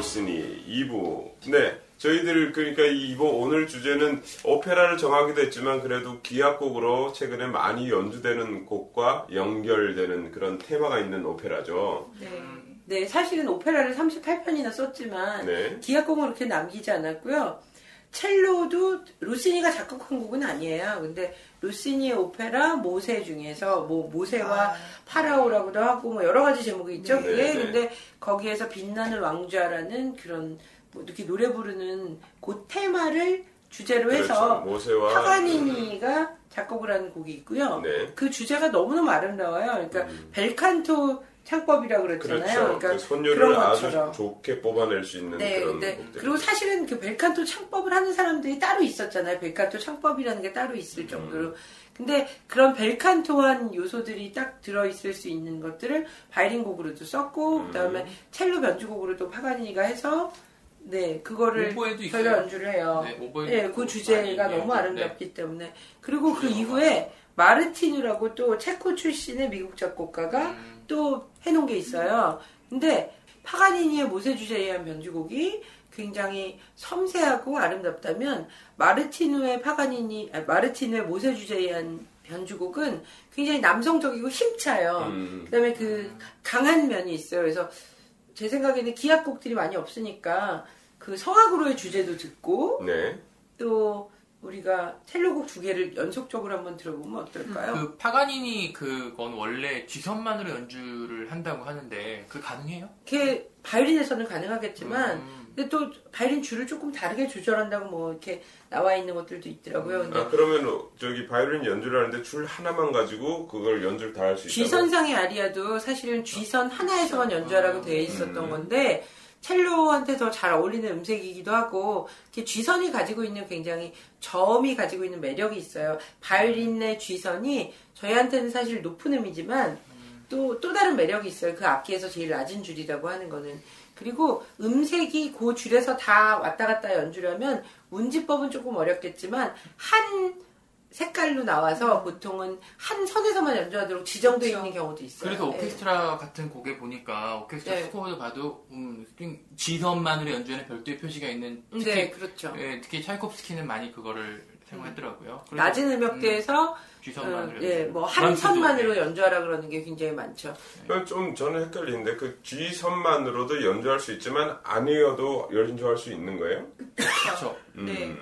로시니 2부. 네. 저희들 그러니까 이번 오늘 주제는 오페라를 정하기도 했지만 그래도 기악곡으로 최근에 많이 연주되는 곡과 연결되는 그런 테마가 있는 오페라죠. 네. 네, 사실은 오페라를 38편이나 썼지만 네. 기악곡은 그렇게 남기지 않았고요. 첼로도 루시니가 작곡한 곡은 아니에요. 근데 루시니의 오페라 모세 중에서 뭐 모세와 아. 파라오라고도 하고 뭐 여러 가지 제목이 있죠. 네, 그게 네. 근데 거기에서 빛나는 왕좌라는 그런 뭐 이렇게 노래 부르는 그 테마를 주제로 해서 그렇죠. 파가니니가 작곡을 하는 곡이 있고요. 네. 그 주제가 너무너무 아름다워요. 그러니까 벨칸토 창법이라고 그랬잖아요. 그렇죠. 그러니까 그 손녀를 그런 아주 것처럼. 좋게 뽑아낼 수 있는 네, 그런 네. 그리고 사실은 그 벨칸토 창법을 하는 사람들이 따로 있었잖아요. 벨칸토 창법이라는 게 따로 음. 있을 정도로. 근데 그런 벨칸토한 요소들이 딱 들어있을 수 있는 것들을 바이린 곡으로도 썼고, 음. 그다음에 첼로 변주곡으로도 파가니니가 해서, 네, 그거를 있어요. 연주를 해요. 네, 네, 그 주제가 너무 아름답기 때문에. 그리고 그. 이후에 마르티누라고 또 체코 출신의 미국 작곡가가 음. 또 해놓은 게 있어요. 근데 파가니니의 모세 주제에 의한 변주곡이 굉장히 섬세하고 아름답다면 마르티누의 파가니니 아, 마르티누의 모세 주제에 의한 변주곡은 굉장히 남성적이고 힘차요. 음. 그다음에 그 강한 면이 있어요. 그래서 제 생각에는 기악곡들이 많이 없으니까 그 성악으로의 주제도 듣고 네. 또 우리가 첼로곡 두 개를 연속적으로 한번 들어보면 어떨까요? 그 파가니니 그건 원래 쥐선만으로 연주를 한다고 하는데 그 가능해요? 이렇게 바이올린에서는 가능하겠지만 음. 근데 또 바이올린 줄을 조금 다르게 조절한다고 뭐 이렇게 나와 있는 것들도 있더라고요. 근데 아 그러면 저기 바이올린 연주를 하는데 줄 하나만 가지고 그걸 연주를 다 할 수 있다고? G선상의 아리아도 사실은 G선 하나에서만 연주하라고 되어 있었던 음. 건데 첼로한테 더 잘 어울리는 음색이기도 하고 G선이 가지고 있는 굉장히 저음이 가지고 있는 매력이 있어요. 바이올린의 G선이 저희한테는 사실 높은 음이지만 또, 또 다른 매력이 있어요. 그 악기에서 제일 낮은 줄이라고 하는 거는. 그리고 음색이 그 줄에서 다 왔다 갔다 연주려면 운지법은 조금 어렵겠지만 한 색깔로 나와서 보통은 한 선에서만 연주하도록 지정되어 그렇죠. 있는 경우도 있어요. 그래서 네. 오케스트라 같은 곡에 보니까 오케스트라 네. 스코어를 봐도 음, 좀 G선만으로 연주하는 별도의 표시가 있는 특히 네, 그렇죠. 예, 특히 차이콥스키는 많이 그거를 사용했더라고요. 그래서, 낮은 음역대에서 G선만으로 어, 예, 뭐한 브람스도, 선만으로 예. 연주하라 그러는 게 굉장히 많죠. 그건 좀 저는 헷갈리는데 그 G선만으로도 연주할 수 있지만 아니어도 연주할 수 있는 거예요? 그렇죠. 음. 네.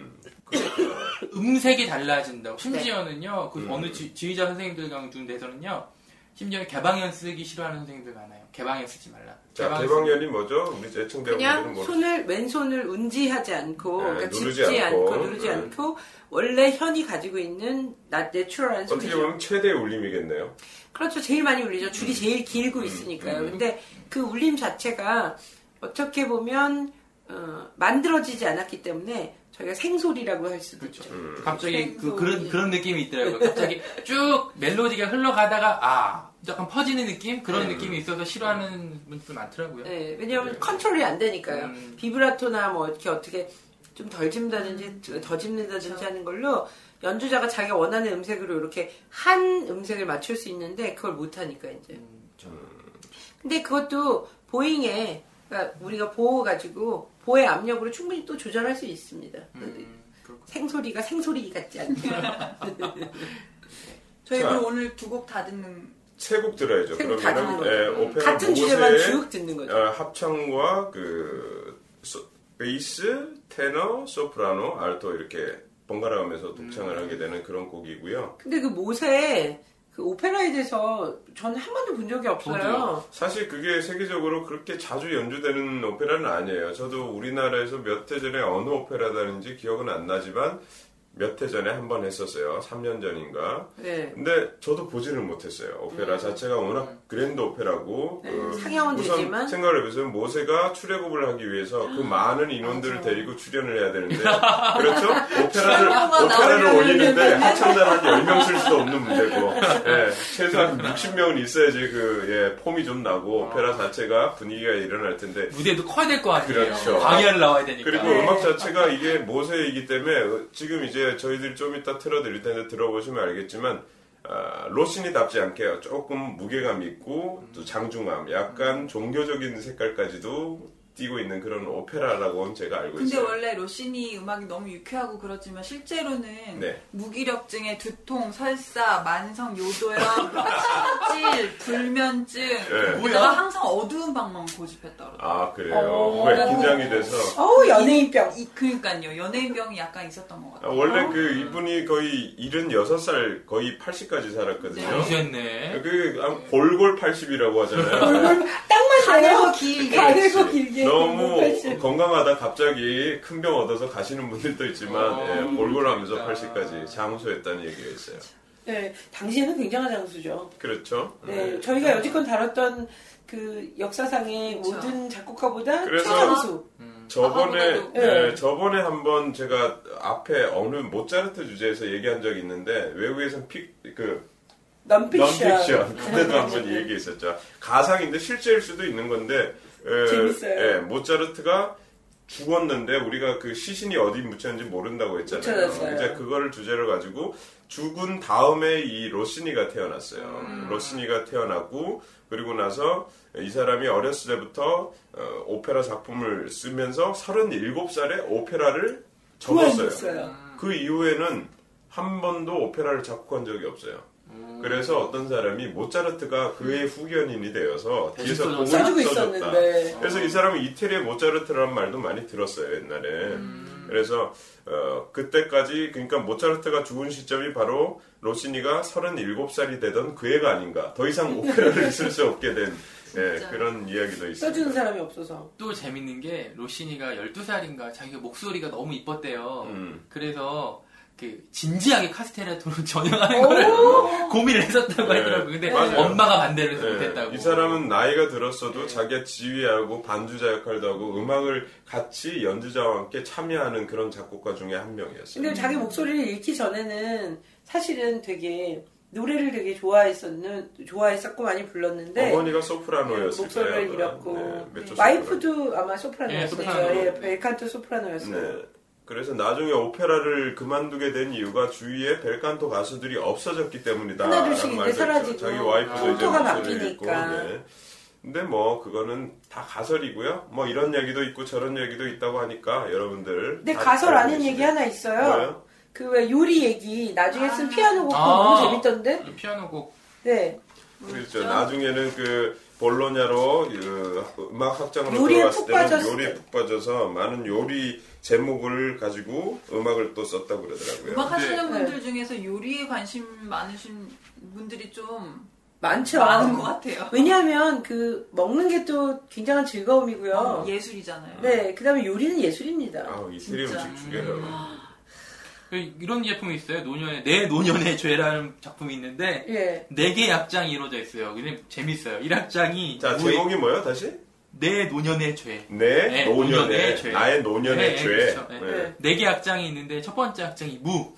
음색이 달라진다고. 심지어는요, 그 음. 어느 지, 지휘자 선생님들 같은 데서는요, 심지어 개방현 쓰기 싫어하는 선생님들 많아요. 개방현 쓰지 말라. 자 개방현 개방연이 뭐죠? 우리 애청자분들은 그냥 모르 손을 왼손을 운지하지 않고 네, 그러니까 누르지 짚지 않고, 않고, 누르지 네. 않고 원래 현이 가지고 있는 나 내추럴한 어떻게 소리죠. 보면 최대 울림이겠네요. 그렇죠. 제일 많이 울리죠. 줄이 제일 길고 있으니까요. 음. 근데 그 울림 자체가 어떻게 보면 어, 만들어지지 않았기 때문에 저희가 생소리라고 할 수도 그렇죠. 있죠. 음. 갑자기 그, 생소리. 그런, 그런 느낌이 있더라고요. 갑자기 쭉 멜로디가 흘러가다가, 아, 약간 퍼지는 느낌? 그런 음. 느낌이 있어서 싫어하는 분들 많더라고요. 네, 왜냐하면 컨트롤이 안 되니까요. 음. 비브라토나 뭐 이렇게 어떻게 좀 덜 짚는다든지 더 짚는다든지 하는 걸로 연주자가 자기가 원하는 음색으로 이렇게 한 음색을 맞출 수 있는데 그걸 못 하니까 이제. 음, 저- 근데 그것도 bowing에 그러니까 우리가 bow 가지고 bow의 압력으로 충분히 또 조절할 수 있습니다. 음. 생소리가 생소리 같지 않게. 저희 자. 그럼 오늘 두 곡 다 듣는 세 곡 들어야죠. 세곡다 그러면은 듣는 예, 같은 주제만 쭉 듣는 거죠. 어, 합창과 그 소- 베이스, 테너, 소프라노, 알토 이렇게 번갈아 가면서 독창을 하게 되는 그런 곡이고요. 근데 그 모세 그 오페라에 대해서 저는 한 번도 본 적이 없어요. 저도요. 사실 그게 세계적으로 그렇게 자주 연주되는 오페라는 아니에요. 저도 우리나라에서 몇 해 전에 어느 오페라다는지 기억은 안 나지만 몇 해 전에 한 번 했었어요. 3년 전인가. 네. 근데 저도 보지를 못했어요. 오페라 음. 자체가 워낙 그랜드 오페라고 네, 그 상영은 우선 되지만 생각을 해보세요. 모세가 출애굽을 하기 위해서 그 많은 인원들을 맞아. 데리고 출연을 해야 되는데 그렇죠? 오페라를 오페라를 올리는데 합창단 한 10명 쓸 수도 없는 문제고 예, 최소한 60명은 있어야지 그 예, 폼이 좀 나고 오페라 자체가 분위기가 일어날 텐데 무대도 커야 될 거 아니에요. 그렇죠. 광야를 나와야 되니까. 그리고 네. 음악 자체가 이게 모세이기 때문에 지금 이제 저희들이 좀 이따 틀어드릴 텐데 들어보시면 알겠지만 아, 로시니답지 않게 조금 무게감 있고 또 장중함, 약간 종교적인 색깔까지도 뛰고 있는 그런 오페라라고 제가 알고 근데 있어요. 원래 로시니 음악이 너무 유쾌하고 그렇지만 실제로는 네. 무기력증에 두통, 설사, 만성 요도염, 찔, 불면증 네. 게다가 항상 어두운 방만 고집했다 그러더라고요. 아 그래요. 어. 왜 긴장이 돼서? 어우 연예인병. 이, 그러니까요. 연예인병이 약간 있었던 것 아, 같아요. 원래 그 이분이 거의 76살 거의 80까지 살았거든요. 장수했네. 그 아, 골골 80이라고 하잖아요. 딱 가늘고 맞아요. 길게. 가늘고 길게. 너무 팔십. 건강하다 갑자기 큰 병 얻어서 가시는 분들도 있지만 어, 예, 골골하면서 그러니까. 80까지 장수했다는 얘기가 있어요. 네, 당시에는 굉장한 장수죠. 그렇죠. 네, 네. 저희가 여지껏 다뤘던 그 역사상의 그쵸. 모든 작곡가보다 최장수. 음. 저번에 아무래도. 예, 네. 저번에 한번 제가 앞에 어느 모차르트 주제에서 얘기한 적이 있는데 외국에선 픽그 넌픽션. 넌픽션 그때도 한 번 얘기했었죠. 가상인데 실제일 수도 있는 건데 에, 재밌어요. 예, 모차르트가 죽었는데 우리가 그 시신이 어디 묻혔는지 모른다고 했잖아요. 못 찾았어요. 이제 그거를 주제로 가지고 죽은 다음에 이 로시니가 태어났어요. 음. 로시니가 태어나고 그리고 나서 이 사람이 어렸을 때부터 어, 오페라 작품을 쓰면서 37살에 오페라를. 좋아했어요. 그 이후에는 한 번도 오페라를 작곡한 적이 없어요. 음. 그래서 어떤 사람이 모차르트가 그의 후견인이 되어서 뒤에서 곡을 써줬다. 그래서 이 사람은 이태리의 모차르트라는 말도 많이 들었어요 옛날에. 음. 그래서 어, 그때까지 그러니까 모차르트가 죽은 시점이 바로 로시니가 37살이 되던 그 해가 아닌가. 더 이상 오페라를 쓸 수 없게 된 예. 그런 이야기도 있습니다. 써주는 사람이 없어서. 또 재밌는 게 로시니가 12살인가 자기가 목소리가 너무 이뻤대요. 음. 그래서 그 진지하게 카스테라토로 전향하는 거를 고민을 했었다고 네, 하더라고요. 근데 맞아요. 엄마가 반대를 해서 네, 못했다고. 이 사람은 나이가 들었어도 자기가 지휘하고 반주자 역할도 하고 음악을 같이 연주자와 함께 참여하는 그런 작곡가 중에 한 명이었어요. 근데 자기 목소리를 잃기 전에는 사실은 되게 노래를 되게 좋아했었는 좋아했었고 많이 불렀는데 어머니가 소프라노였을 목소리를 거예요. 잃었고 네, 메조 와이프도 아마 소프라노였어요. 예, 소프라노. 예, 벨칸토 소프라노였어요. 네. 그래서 나중에 오페라를 그만두게 된 이유가 주위에 벨칸토 가수들이 없어졌기 때문이다. 하나둘씩 라는 이제. 사라지고 자기 와이프도 이제 바뀌니까. 잃고, 네. 근데 뭐 그거는 다 가설이고요. 뭐 이런 얘기도 있고 저런 얘기도 있다고 하니까 여러분들. 근데 다 가설 아닌? 얘기 하나 있어요. 뭐예요? 그 왜 요리 얘기 나중에 쓴 아. 피아노 곡 아. 너무 재밌던데? 그 피아노 곡 네. 그렇죠. 나중에는 그 볼로냐로 그 음악 학장으로 요리에 들어갔을 푹 때는 빠졌을 요리에 때. 푹 빠져서 많은 요리 제목을 가지고 음악을 또 썼다고 그러더라고요. 음악 하시는 네. 분들 중에서 요리에 관심 많으신 분들이 좀 많죠. 많은 것 같아요. 왜냐하면 그 먹는 게 또 굉장한 즐거움이고요. 어, 예술이잖아요. 네, 그다음에 요리는 예술입니다. 아, 이태리 진짜. 음식 죽여요. 그 이런 제품이 있어요. 노년의 내 노년의 죄라는 작품이 있는데 예. 네개 악장이 이루어져 있어요. 근데 재밌어요. 1악장이 자, 제목이 뭐예요, 다시? 내 노년의 죄. 내 네, 노년의, 노년의 죄. 나의 노년의 네, 죄. 그렇죠. 네. 네. 네개 악장이 있는데 첫 번째 악장이 무.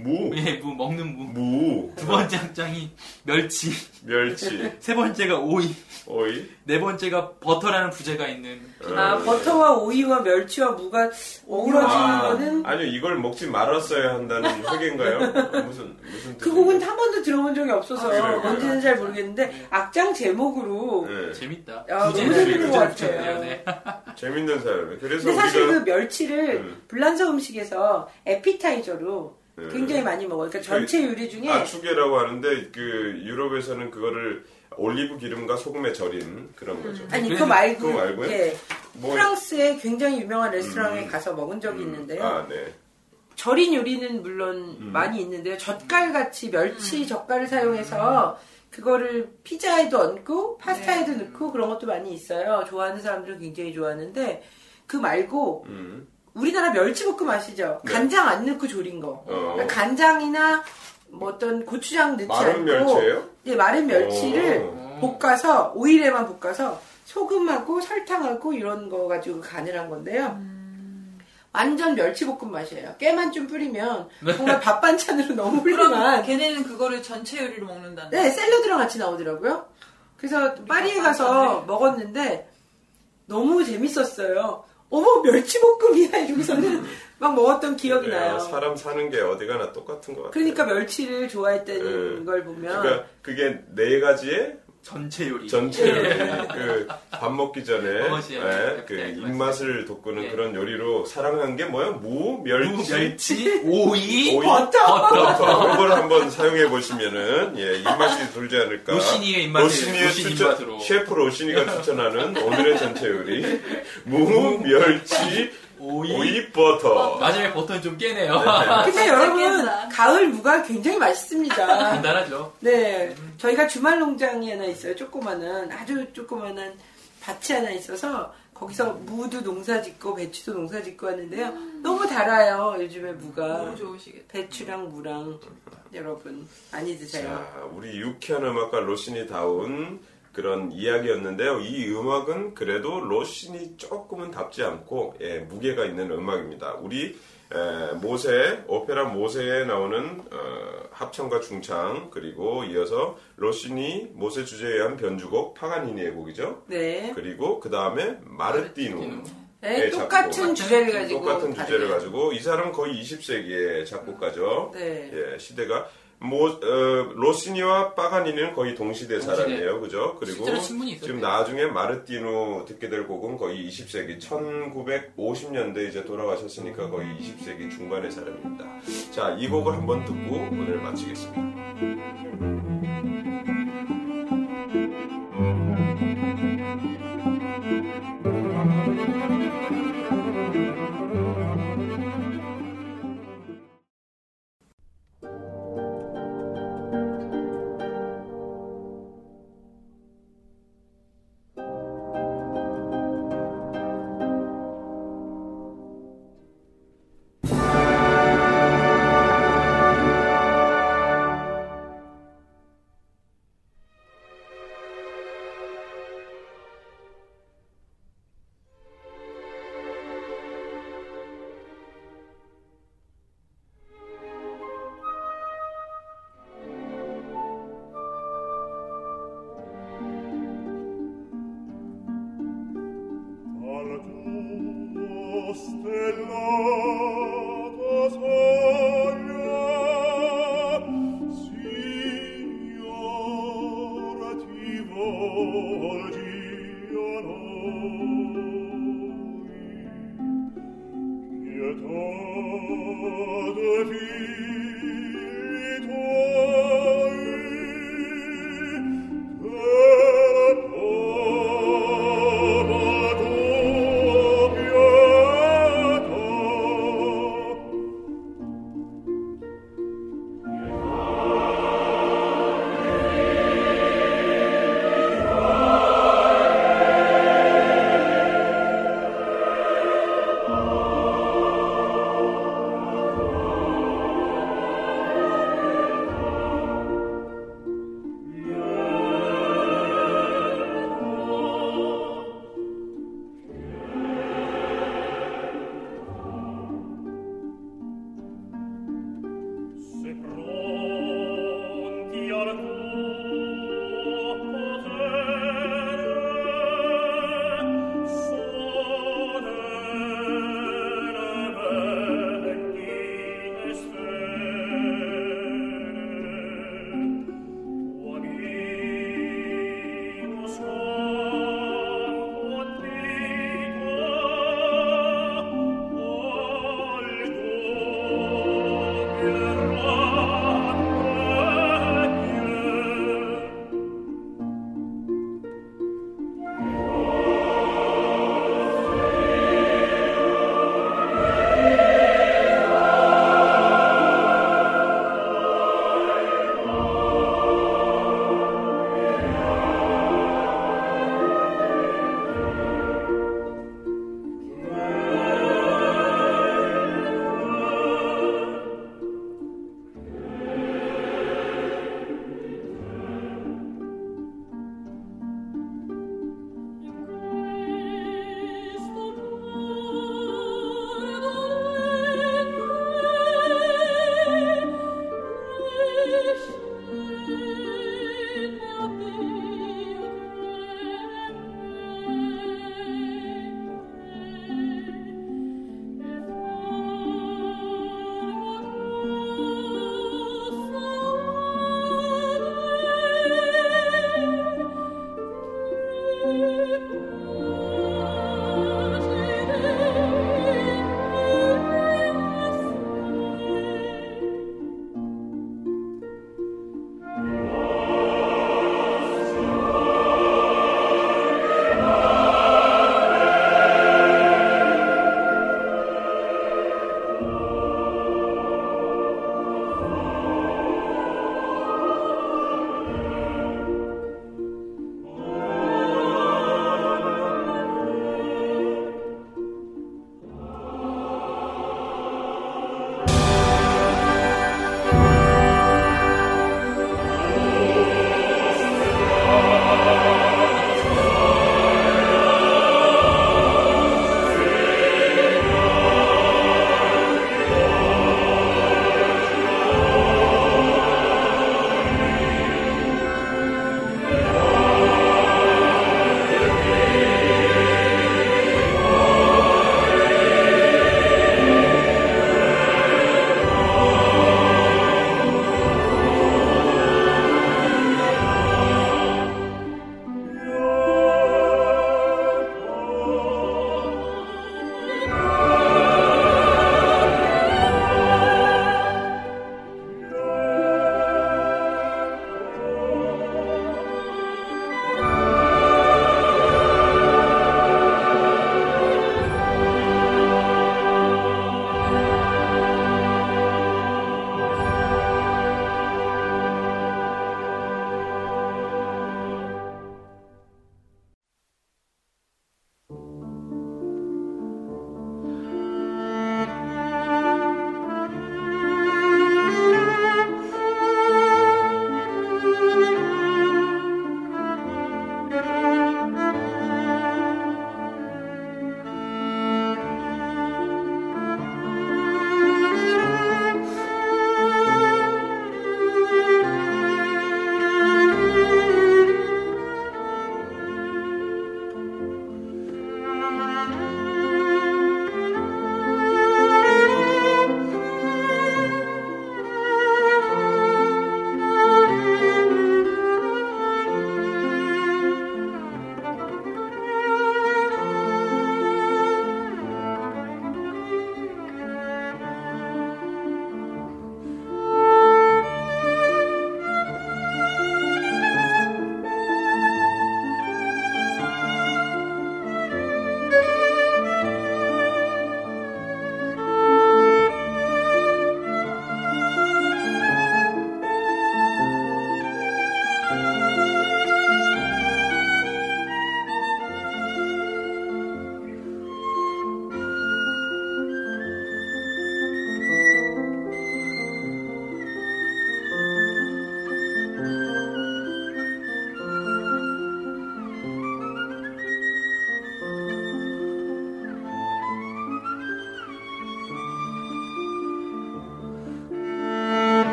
무, 예, 무 먹는 무. 무, 두 번째 악장이 멸치. 멸치, 세 번째가 오이. 오이. 네 번째가 버터라는 부제가 있는 아, 어, 버터와 오이와 멸치와 무가 어우러지는 아, 거는 아니요, 이걸 먹지 말았어야 한다는 회계인가요? 무슨, 무슨. 그 곡은 한 번도 들어본 적이 없어서 아? 뭔지는 잘 모르겠는데 악장 제목으로 네, 재밌다. 야, 부제를 너무 재밌는 것. 같아요. 네. 재밌는 사람이에요. 그래서 근데 사실 우리가. 그 멸치를 음. 불란서 음식에서 에피타이저로 네. 굉장히 많이 먹어요. 그러니까 전체 요리 중에 아추게라고 하는데 그 유럽에서는 그거를 올리브 기름과 소금에 절인 그런 거죠. 아니 그래서 그거 말고 그거 말고요? 예, 뭐 프랑스의 굉장히 유명한 레스토랑에 음. 가서 먹은 적이 음, 있는데요. 아, 네. 절인 요리는 물론 음. 많이 있는데요. 젓갈 같이 멸치 젓갈을 사용해서 그거를 피자에도 얹고 파스타에도 네. 넣고 그런 것도 많이 있어요. 좋아하는 사람들은 굉장히 좋아하는데 그 말고 음. 우리나라 mel치볶음 아시죠? 네. 간장 안 넣고 조린 거. 어. 그러니까 간장이나 뭐 어떤 고추장 넣지 마른 않고 멸치예요? 네, 마른 멸치를 어. 볶아서 오일에만 볶아서 소금하고 설탕하고 이런 거 가지고 간을 한 건데요. 완전 멸치볶음 맛이에요. 깨만 좀 뿌리면 정말 밥 반찬으로 너무 훌륭한. 걔네는 그거를 전체 요리로 먹는다는. 네, 샐러드랑 같이 나오더라고요. 그래서 파리에 가서 먹었는데 너무 재밌었어요. 어머 멸치볶음이야 이러고서는 막 먹었던 기억이 그래요. 나요. 사람 사는 게 어디 가나 똑같은 것 같아요. 그러니까 멸치를 좋아했다는 네. 걸 보면 그러니까 그게 네 가지의 전채 요리. 전채 요리 그 밥 먹기 전에. 예, 그 네, 입맛을 돋구는 네. 그런 요리로 사랑한 게 뭐야? 무, 멸치, 무, 멸치, 오이, 오이, 버터. 버터 이걸 한번 사용해 보시면은 예, 입맛이 돌지 않을까. 로시니의 입맛을 로시니의 로신 추천, 입맛으로. 셰프 로시니가 추천하는 오늘의 전채 요리 무, 멸치, 오이. 오이, 버터. 마지막에 버터는 좀 깨네요. 근데 여러분? 가을 무가 굉장히 맛있습니다. 간단하죠. 네, 저희가 주말 농장이 하나 있어요. 조그마한 아주 조그마한 밭이 하나 있어서 거기서 무도 농사 짓고 배추도 농사 짓고 하는데요. 너무 달아요. 요즘에 무가 너무 좋으시겠다. 배추랑 무랑 여러분 많이 드세요. 자, 우리 유쾌한 음악가 로신이 다운 그런 이야기였는데요. 이 음악은 그래도 로신이 조금은 답지 않고 예, 무게가 있는 음악입니다. 우리 에, 모세 오페라 모세에 나오는 어, 합창과 중창 그리고 이어서 로신이 모세 주제에 의한 변주곡 파가니니의 곡이죠. 네, 그리고 그 다음에 마르티누 네, 예, 똑같은 작곡. 주제를 가지고 똑같은 주제를 다르게. 가지고 이 사람은 거의 20세기의 작곡가죠. 네. 예, 시대가 모 어, 로시니와 파가니는 거의 동시대. 사람이에요, 그죠? 그리고. 지금 나중에 마르티누 듣게 될 곡은 거의 20세기 1950년대 이제 돌아가셨으니까 거의 20세기 중반의 사람입니다. 자, 이 곡을 한번 듣고 오늘 마치겠습니다. Oh.